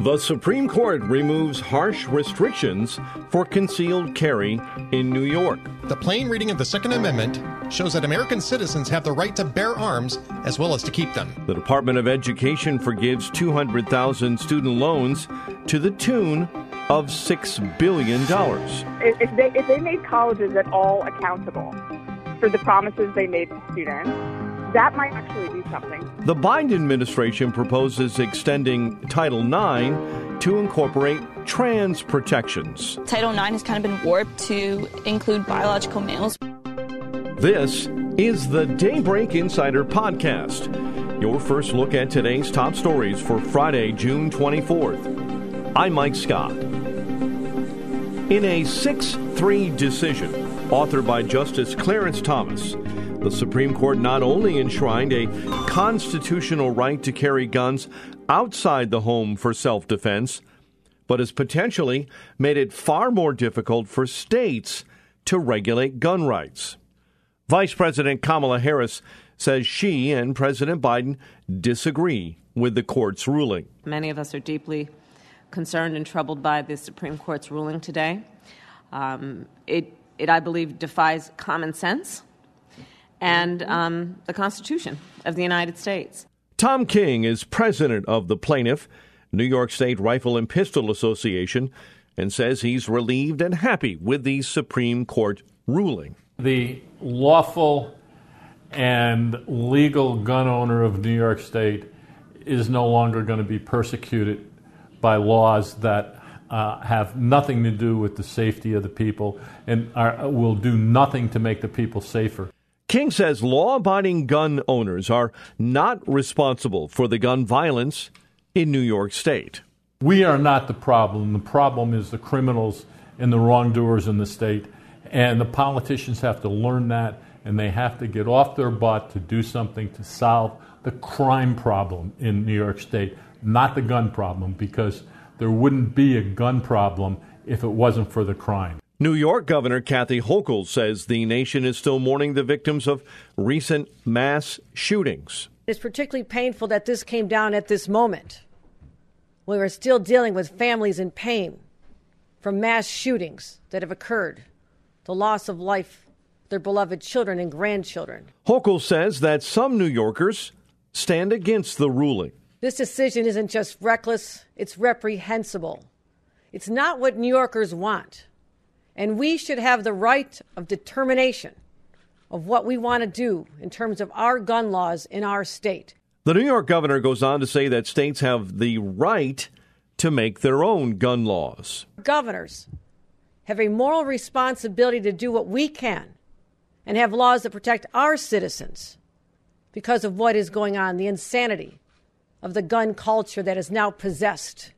The Supreme Court removes harsh restrictions for concealed carry in New York. The plain reading of the Second Amendment shows that American citizens have the right to bear arms as well as to keep them. The Department of Education forgives 200,000 student loans to the tune of $6 billion. If, if, they, if they made colleges at all accountable for the promises they made to students, that might actually do something. The Biden administration proposes extending Title IX to incorporate trans protections. Title IX has kind of been warped to include biological males. This is the Daybreak Insider Podcast, your first look at today's top stories for Friday, June 24th. I'm Mike Scott. In a 6 3 decision authored by Justice Clarence Thomas, the Supreme Court not only enshrined a constitutional right to carry guns outside the home for self defense, but has potentially made it far more difficult for states to regulate gun rights. Vice President Kamala Harris says she and President Biden disagree with the court's ruling. Many of us are deeply concerned and troubled by the Supreme Court's ruling today. Um, it, it, I believe, defies common sense and um, the Constitution of the United States. Tom King is president of the plaintiff, New York State Rifle and Pistol Association, and says he's relieved and happy with the Supreme Court ruling. The lawful and legal gun owner of New York State is no longer going to be persecuted by laws that uh, have nothing to do with the safety of the people and are, will do nothing to make the people safer. King says law abiding gun owners are not responsible for the gun violence in New York State. We are not the problem. The problem is the criminals and the wrongdoers in the state. And the politicians have to learn that, and they have to get off their butt to do something to solve the crime problem in New York State, not the gun problem, because there wouldn't be a gun problem if it wasn't for the crime. New York Governor Kathy Hochul says the nation is still mourning the victims of recent mass shootings. It's particularly painful that this came down at this moment. We are still dealing with families in pain from mass shootings that have occurred, the loss of life, their beloved children and grandchildren. Hochul says that some New Yorkers stand against the ruling. This decision isn't just reckless, it's reprehensible. It's not what New Yorkers want. And we should have the right of determination of what we want to do in terms of our gun laws in our state. The New York governor goes on to say that states have the right to make their own gun laws. Governors have a moral responsibility to do what we can and have laws that protect our citizens because of what is going on, the insanity of the gun culture that has now possessed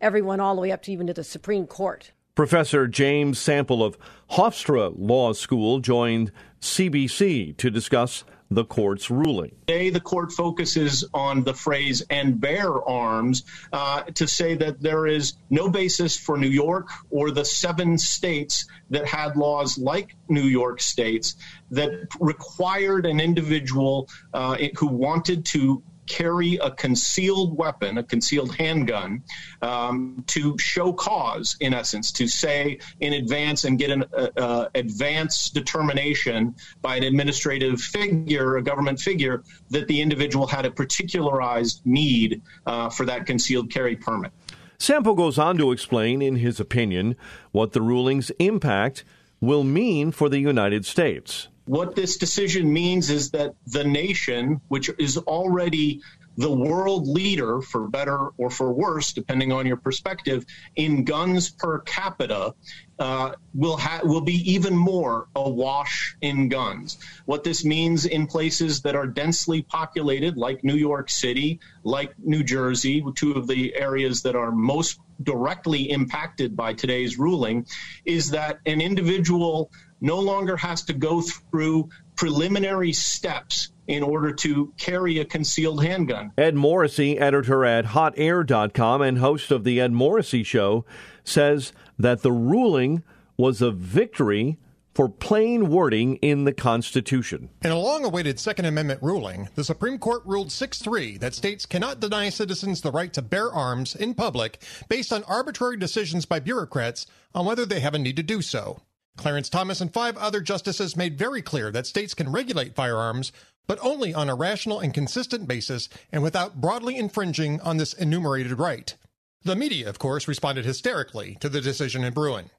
everyone all the way up to even to the Supreme Court. Professor James Sample of Hofstra Law School joined CBC to discuss the court's ruling. Today, the court focuses on the phrase and bear arms uh, to say that there is no basis for New York or the seven states that had laws like New York states that required an individual uh, who wanted to carry a concealed weapon, a concealed handgun, um, to show cause, in essence, to say in advance and get an uh, uh, advance determination by an administrative figure, a government figure, that the individual had a particularized need uh, for that concealed carry permit. Sample goes on to explain, in his opinion, what the ruling's impact will mean for the United States. What this decision means is that the nation, which is already the world leader, for better or for worse, depending on your perspective, in guns per capita, uh, will ha- will be even more awash in guns. What this means in places that are densely populated, like New York City, like New Jersey, two of the areas that are most directly impacted by today's ruling, is that an individual no longer has to go through preliminary steps in order to carry a concealed handgun. Ed Morrissey, editor at hotair.com and host of The Ed Morrissey Show, says that the ruling was a victory for plain wording in the Constitution. In a long awaited Second Amendment ruling, the Supreme Court ruled 6 3 that states cannot deny citizens the right to bear arms in public based on arbitrary decisions by bureaucrats on whether they have a need to do so. Clarence Thomas and five other justices made very clear that states can regulate firearms, but only on a rational and consistent basis and without broadly infringing on this enumerated right. The media, of course, responded hysterically to the decision in Bruen.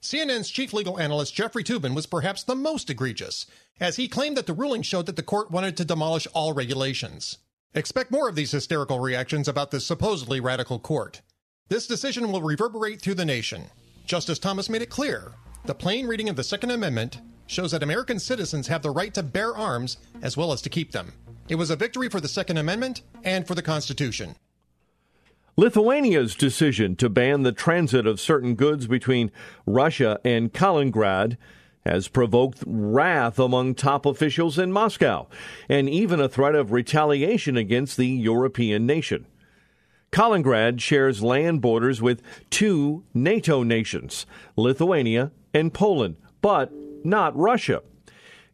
CNN's chief legal analyst Jeffrey Toobin was perhaps the most egregious, as he claimed that the ruling showed that the court wanted to demolish all regulations. Expect more of these hysterical reactions about this supposedly radical court. This decision will reverberate through the nation. Justice Thomas made it clear the plain reading of the Second Amendment shows that American citizens have the right to bear arms as well as to keep them. It was a victory for the Second Amendment and for the Constitution. Lithuania's decision to ban the transit of certain goods between Russia and Kaliningrad has provoked wrath among top officials in Moscow and even a threat of retaliation against the European nation. Kaliningrad shares land borders with two NATO nations, Lithuania and Poland, but not Russia.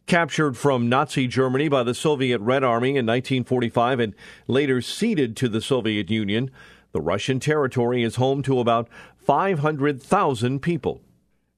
Captured from Nazi Germany by the Soviet Red Army in 1945 and later ceded to the Soviet Union, the Russian territory is home to about 500,000 people.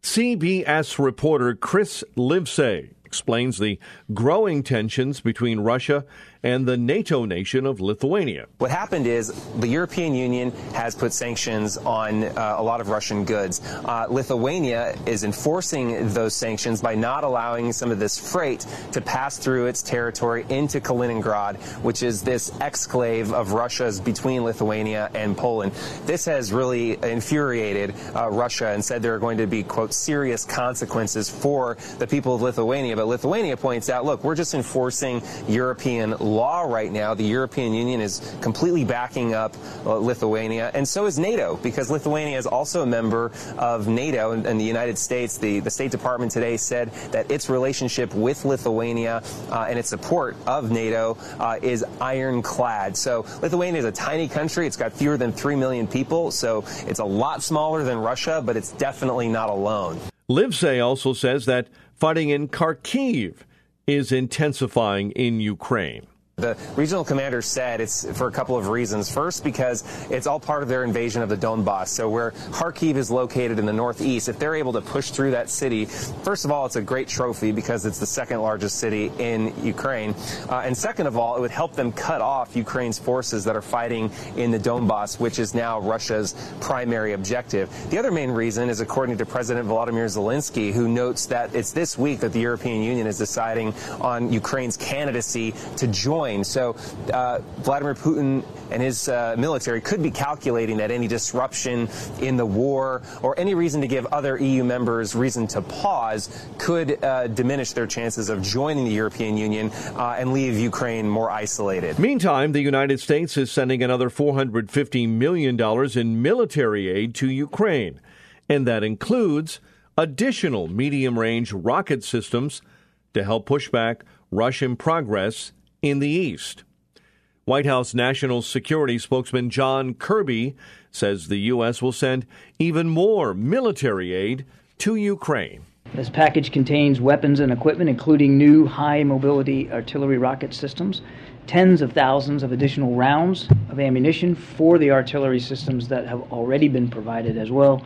CBS reporter Chris Livesay explains the growing tensions between Russia and the NATO nation of Lithuania. What happened is the European Union has put sanctions on uh, a lot of Russian goods. Uh, Lithuania is enforcing those sanctions by not allowing some of this freight to pass through its territory into Kaliningrad, which is this exclave of Russia's between Lithuania and Poland. This has really infuriated uh, Russia and said there are going to be, quote, serious consequences for the people of Lithuania. But Lithuania points out, look, we're just enforcing European law right now. The European Union is completely backing up uh, Lithuania, and so is NATO, because Lithuania is also a member of NATO and, and the United States. The, the State Department today said that its relationship with Lithuania uh, and its support of NATO uh, is ironclad. So Lithuania is a tiny country. It's got fewer than 3 million people, so it's a lot smaller than Russia, but it's definitely not alone. Livesay also says that fighting in Kharkiv is intensifying in Ukraine. The regional commander said it's for a couple of reasons. First, because it's all part of their invasion of the Donbass. So where Kharkiv is located in the northeast, if they're able to push through that city, first of all, it's a great trophy because it's the second largest city in Ukraine. Uh, and second of all, it would help them cut off Ukraine's forces that are fighting in the Donbass, which is now Russia's primary objective. The other main reason is according to President Volodymyr Zelensky, who notes that it's this week that the European Union is deciding on Ukraine's candidacy to join join. So uh, Vladimir Putin and his uh, military could be calculating that any disruption in the war or any reason to give other EU members reason to pause could uh, diminish their chances of joining the European Union uh, and leave Ukraine more isolated. Meantime, the United States is sending another $450 million in military aid to Ukraine, and that includes additional medium range rocket systems to help push back Russian progress in the East. White House National Security spokesman John Kirby says the U.S. will send even more military aid to Ukraine. This package contains weapons and equipment, including new high mobility artillery rocket systems, tens of thousands of additional rounds of ammunition for the artillery systems that have already been provided as well,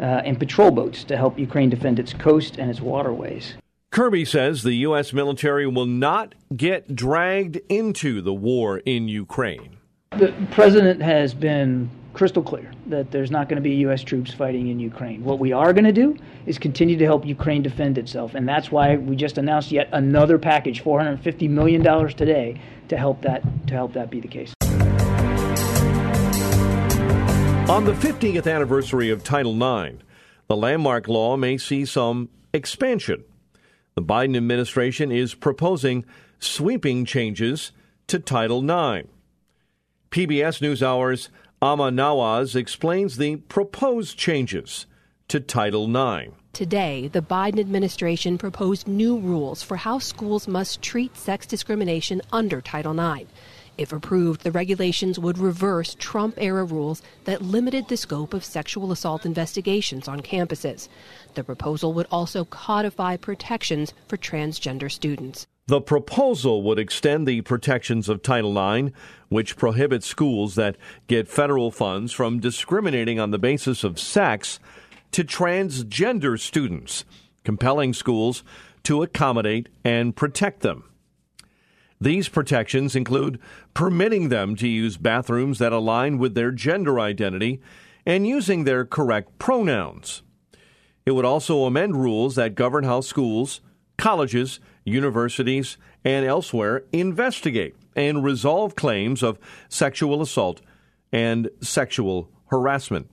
uh, and patrol boats to help Ukraine defend its coast and its waterways. Kirby says the U.S. military will not get dragged into the war in Ukraine. The president has been crystal clear that there's not going to be U.S. troops fighting in Ukraine. What we are going to do is continue to help Ukraine defend itself, and that's why we just announced yet another package, 450 million dollars today, to help that to help that be the case. On the 50th anniversary of Title IX, the landmark law may see some expansion. The Biden administration is proposing sweeping changes to Title IX. PBS NewsHour's Amna Nawaz explains the proposed changes to Title IX. Today, the Biden administration proposed new rules for how schools must treat sex discrimination under Title IX. If approved, the regulations would reverse Trump era rules that limited the scope of sexual assault investigations on campuses. The proposal would also codify protections for transgender students. The proposal would extend the protections of Title IX, which prohibits schools that get federal funds from discriminating on the basis of sex, to transgender students, compelling schools to accommodate and protect them. These protections include permitting them to use bathrooms that align with their gender identity and using their correct pronouns. It would also amend rules that govern how schools, colleges, universities, and elsewhere investigate and resolve claims of sexual assault and sexual harassment.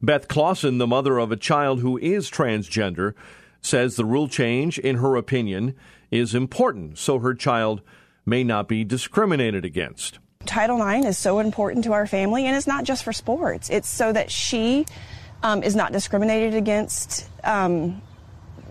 Beth Clausen, the mother of a child who is transgender, says the rule change, in her opinion, is important so her child may not be discriminated against. Title IX is so important to our family, and it's not just for sports. It's so that she um, is not discriminated against um,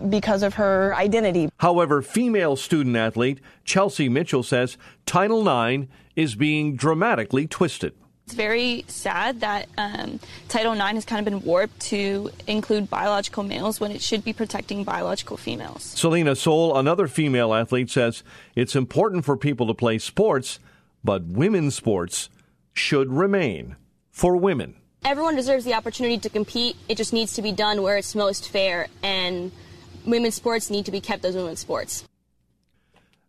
because of her identity. However, female student athlete Chelsea Mitchell says Title IX is being dramatically twisted. It's very sad that um, Title IX has kind of been warped to include biological males when it should be protecting biological females. Selina Soule, another female athlete, says it's important for people to play sports, but women's sports should remain for women. Everyone deserves the opportunity to compete. It just needs to be done where it's most fair, and women's sports need to be kept as women's sports.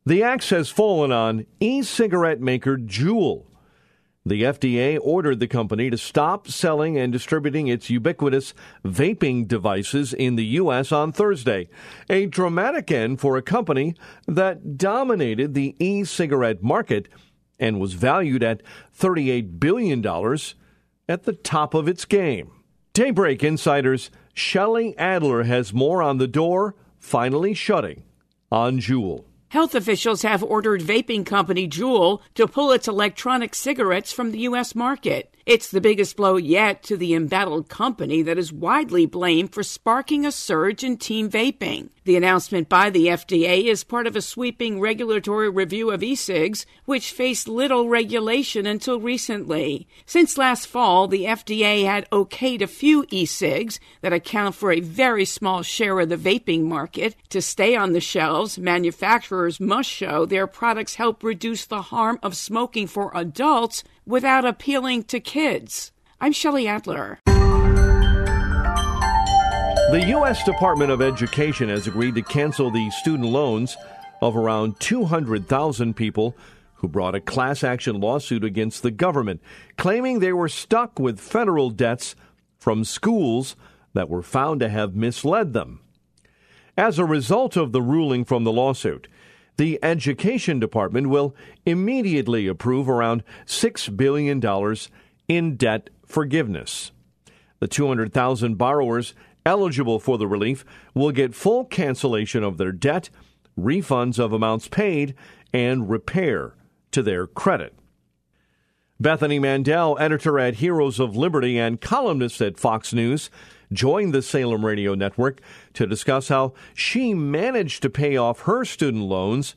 The axe has fallen on e cigarette maker Juul. The FDA ordered the company to stop selling and distributing its ubiquitous vaping devices in the U.S. on Thursday, a dramatic end for a company that dominated the e cigarette market and was valued at $38 billion at the top of its game. Daybreak Insider's Shelley Adler has more on the door finally shutting on Juul. Health officials have ordered vaping company Juul to pull its electronic cigarettes from the U.S. market. It's the biggest blow yet to the embattled company that is widely blamed for sparking a surge in teen vaping. The announcement by the FDA is part of a sweeping regulatory review of e-cigs, which faced little regulation until recently. Since last fall, the FDA had okayed a few e-cigs that account for a very small share of the vaping market. To stay on the shelves, manufacturers must show their products help reduce the harm of smoking for adults without appealing to kids. I'm Shelley Adler. The U.S. Department of Education has agreed to cancel the student loans of around 200,000 people who brought a class action lawsuit against the government, claiming they were stuck with federal debts from schools that were found to have misled them. As a result of the ruling from the lawsuit, the Education Department will immediately approve around $6 billion in debt forgiveness. The 200,000 borrowers eligible for the relief will get full cancellation of their debt, refunds of amounts paid, and repair to their credit. Bethany Mandel, editor at Heroes of Liberty and columnist at Fox News, joined the Salem Radio Network to discuss how she managed to pay off her student loans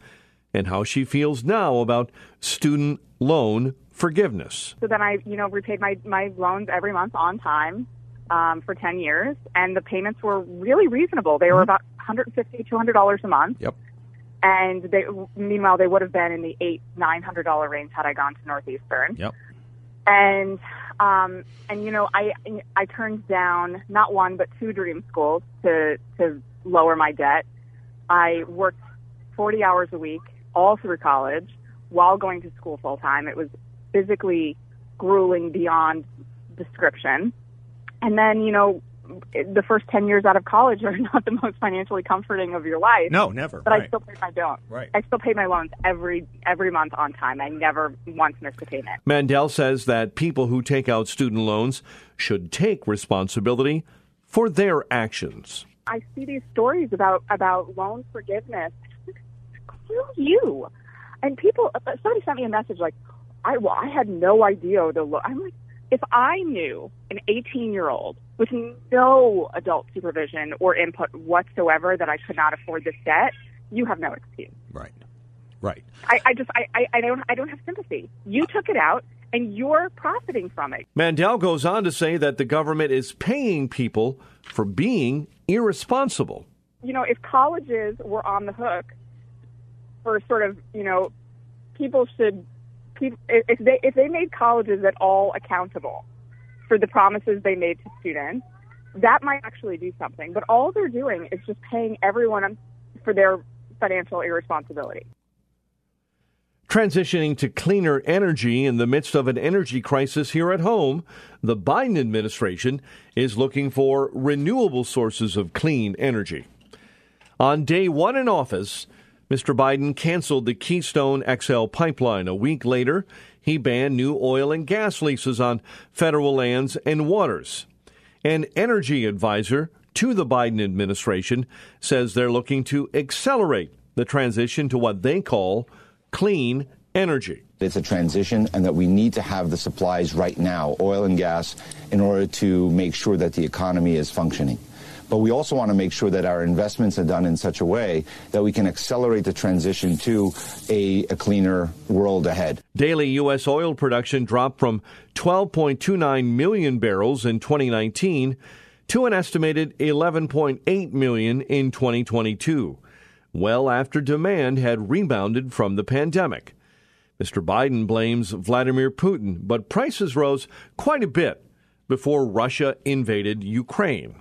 and how she feels now about student loan forgiveness. So then I, you know, repaid my, my loans every month on time um, for 10 years, and the payments were really reasonable. They were mm-hmm. about 150 $200 a month. Yep. And they, meanwhile, they would have been in the eight, nine hundred dollar range had I gone to Northeastern. Yep. And um, and you know, I I turned down not one but two dream schools to to lower my debt. I worked 40 hours a week all through college while going to school full time. It was physically grueling beyond description. And then, you know, the first 10 years out of college are not the most financially comforting of your life. No, never. But right. I still pay my loans. Right. I still pay my loans every every month on time. I never once missed a payment. Mandel says that people who take out student loans should take responsibility for their actions. I see these stories about about loan forgiveness. Screw you! And people, somebody sent me a message like, "I well, I had no idea the lo-. I'm like, if I knew an 18 year old with no adult supervision or input whatsoever that I could not afford this debt, you have no excuse. Right. Right. I, I just I, I, I don't I don't have sympathy. You took it out and you're profiting from it. Mandel goes on to say that the government is paying people for being irresponsible. You know, if colleges were on the hook for sort of, you know, people should if they if they made colleges at all accountable for the promises they made to students, that might actually do something. But all they're doing is just paying everyone for their financial irresponsibility. Transitioning to cleaner energy in the midst of an energy crisis here at home, the Biden administration is looking for renewable sources of clean energy. On day one in office, Mr. Biden canceled the Keystone XL pipeline. A week later, he banned new oil and gas leases on federal lands and waters. An energy advisor to the Biden administration says they're looking to accelerate the transition to what they call clean energy. It's a transition, and that we need to have the supplies right now, oil and gas, in order to make sure that the economy is functioning. But we also want to make sure that our investments are done in such a way that we can accelerate the transition to a, a cleaner world ahead. Daily U.S. oil production dropped from 12.29 million barrels in 2019 to an estimated 11.8 million in 2022, well after demand had rebounded from the pandemic. Mr. Biden blames Vladimir Putin, but prices rose quite a bit before Russia invaded Ukraine.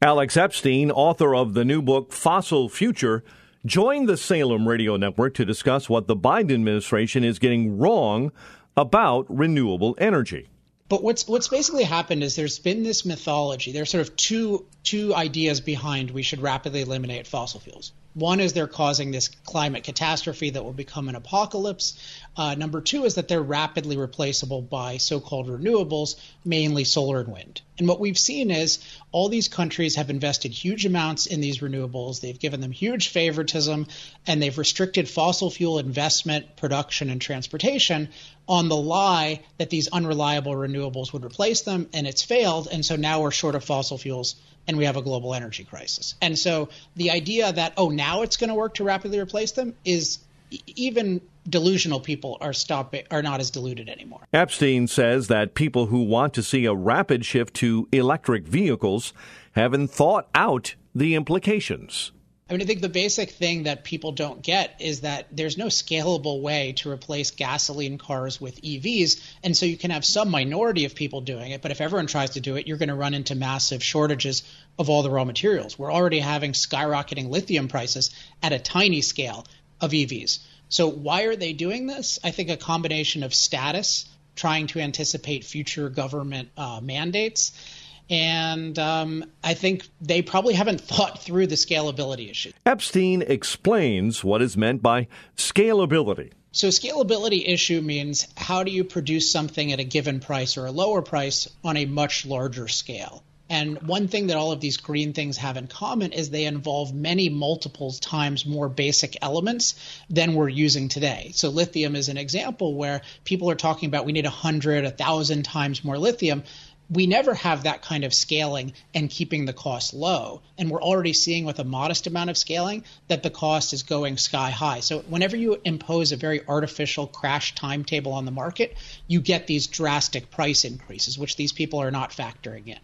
Alex Epstein, author of the new book Fossil Future, joined the Salem Radio Network to discuss what the Biden administration is getting wrong about renewable energy. But what's what's basically happened is there's been this mythology. There's sort of two two ideas behind we should rapidly eliminate fossil fuels. One is they're causing this climate catastrophe that will become an apocalypse. Uh, number two is that they're rapidly replaceable by so called renewables, mainly solar and wind. And what we've seen is all these countries have invested huge amounts in these renewables. They've given them huge favoritism, and they've restricted fossil fuel investment, production, and transportation on the lie that these unreliable renewables would replace them, and it's failed. And so now we're short of fossil fuels and we have a global energy crisis. And so the idea that, oh, now it's going to work to rapidly replace them is even delusional people are stopping are not as deluded anymore. Epstein says that people who want to see a rapid shift to electric vehicles haven't thought out the implications. I mean, I think the basic thing that people don't get is that there's no scalable way to replace gasoline cars with EVs. And so you can have some minority of people doing it, but if everyone tries to do it, you're going to run into massive shortages of all the raw materials. We're already having skyrocketing lithium prices at a tiny scale of EVs. So why are they doing this? I think a combination of status, trying to anticipate future government uh, mandates, and um, I think they probably haven't thought through the scalability issue. Epstein explains what is meant by scalability. So, scalability issue means how do you produce something at a given price or a lower price on a much larger scale? And one thing that all of these green things have in common is they involve many multiples times more basic elements than we're using today. So lithium is an example where people are talking about we need 100, 1,000 times more lithium we never have that kind of scaling and keeping the cost low. And we're already seeing with a modest amount of scaling that the cost is going sky high. So whenever you impose a very artificial crash timetable on the market, you get these drastic price increases, which these people are not factoring in.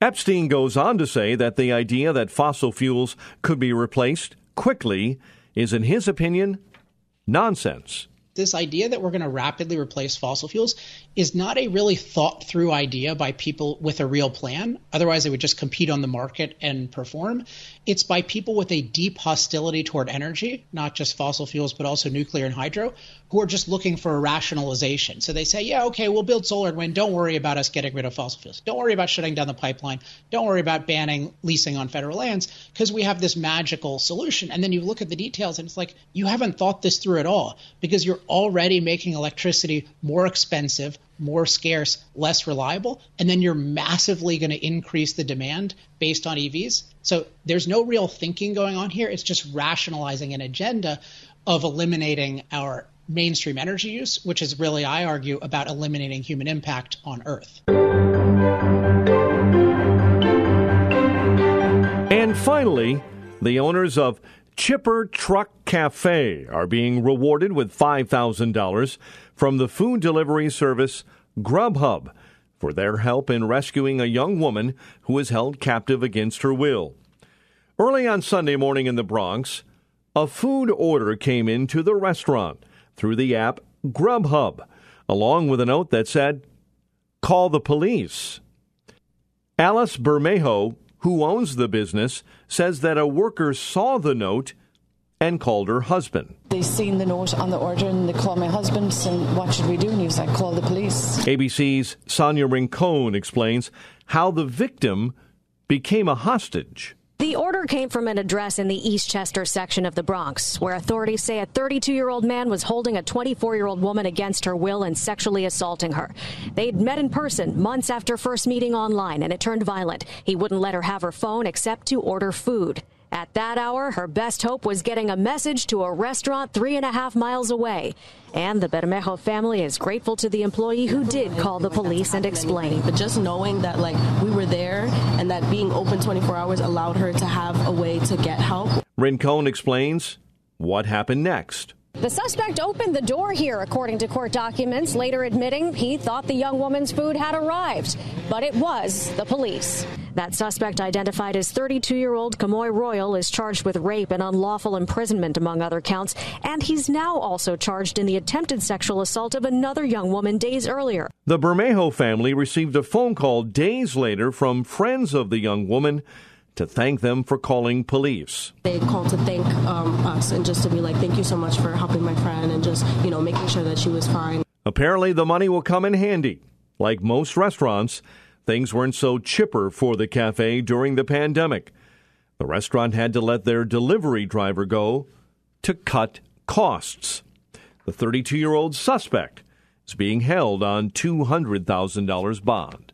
Epstein goes on to say that the idea that fossil fuels could be replaced quickly is, in his opinion, nonsense. this idea that we're going to rapidly replace fossil fuels is not a really thought through idea by people with a real plan. Otherwise, they would just compete on the market and perform. It's by people with a deep hostility toward energy, not just fossil fuels, but also nuclear and hydro, who are just looking for a rationalization. So they say, yeah, okay, we'll build solar and wind. Don't worry about us getting rid of fossil fuels. Don't worry about shutting down the pipeline. Don't worry about banning leasing on federal lands because we have this magical solution. And then you look at the details and it's like, you haven't thought this through at all because you're already making electricity more expensive, more scarce, less reliable, and then you're massively going to increase the demand based on EVs. So there's no real thinking going on here. It's just rationalizing an agenda of eliminating our mainstream energy use, which is really, I argue, about eliminating human impact on Earth. And finally, the owners of Chipper Truck Cafe are being rewarded with $5,000 from the food delivery service Grubhub for their help in rescuing a young woman who was held captive against her will. Early on Sunday morning in the Bronx, a food order came into the restaurant through the app Grubhub, along with a note that said, Call the police. Alice Bermejo who owns the business, says that a worker saw the note and called her husband. They seen the note on the order and they called my husband saying, What should we do? And he was like, Call the police. ABC's Sonia Rincon explains how the victim became a hostage. The order came from an address in the Eastchester section of the Bronx, where authorities say a 32 year old man was holding a 24 year old woman against her will and sexually assaulting her. They'd met in person months after first meeting online, and it turned violent. He wouldn't let her have her phone except to order food. At that hour, her best hope was getting a message to a restaurant three and a half miles away. And the Bermejo family is grateful to the employee who did call the police and explain. But just knowing that like we were there and that being open 24 hours allowed her to have a way to get help. Rincon explains what happened next. The suspect opened the door here, according to court documents, later admitting he thought the young woman's food had arrived, but it was the police. That suspect, identified as 32 year old Kamoy Royal, is charged with rape and unlawful imprisonment, among other counts, and he's now also charged in the attempted sexual assault of another young woman days earlier. The Bermejo family received a phone call days later from friends of the young woman to thank them for calling police. They called to thank um, us and just to be like, thank you so much for helping my friend and just, you know, making sure that she was fine. Apparently, the money will come in handy. Like most restaurants, things weren't so chipper for the cafe during the pandemic. The restaurant had to let their delivery driver go to cut costs. The 32 year old suspect is being held on $200,000 bond.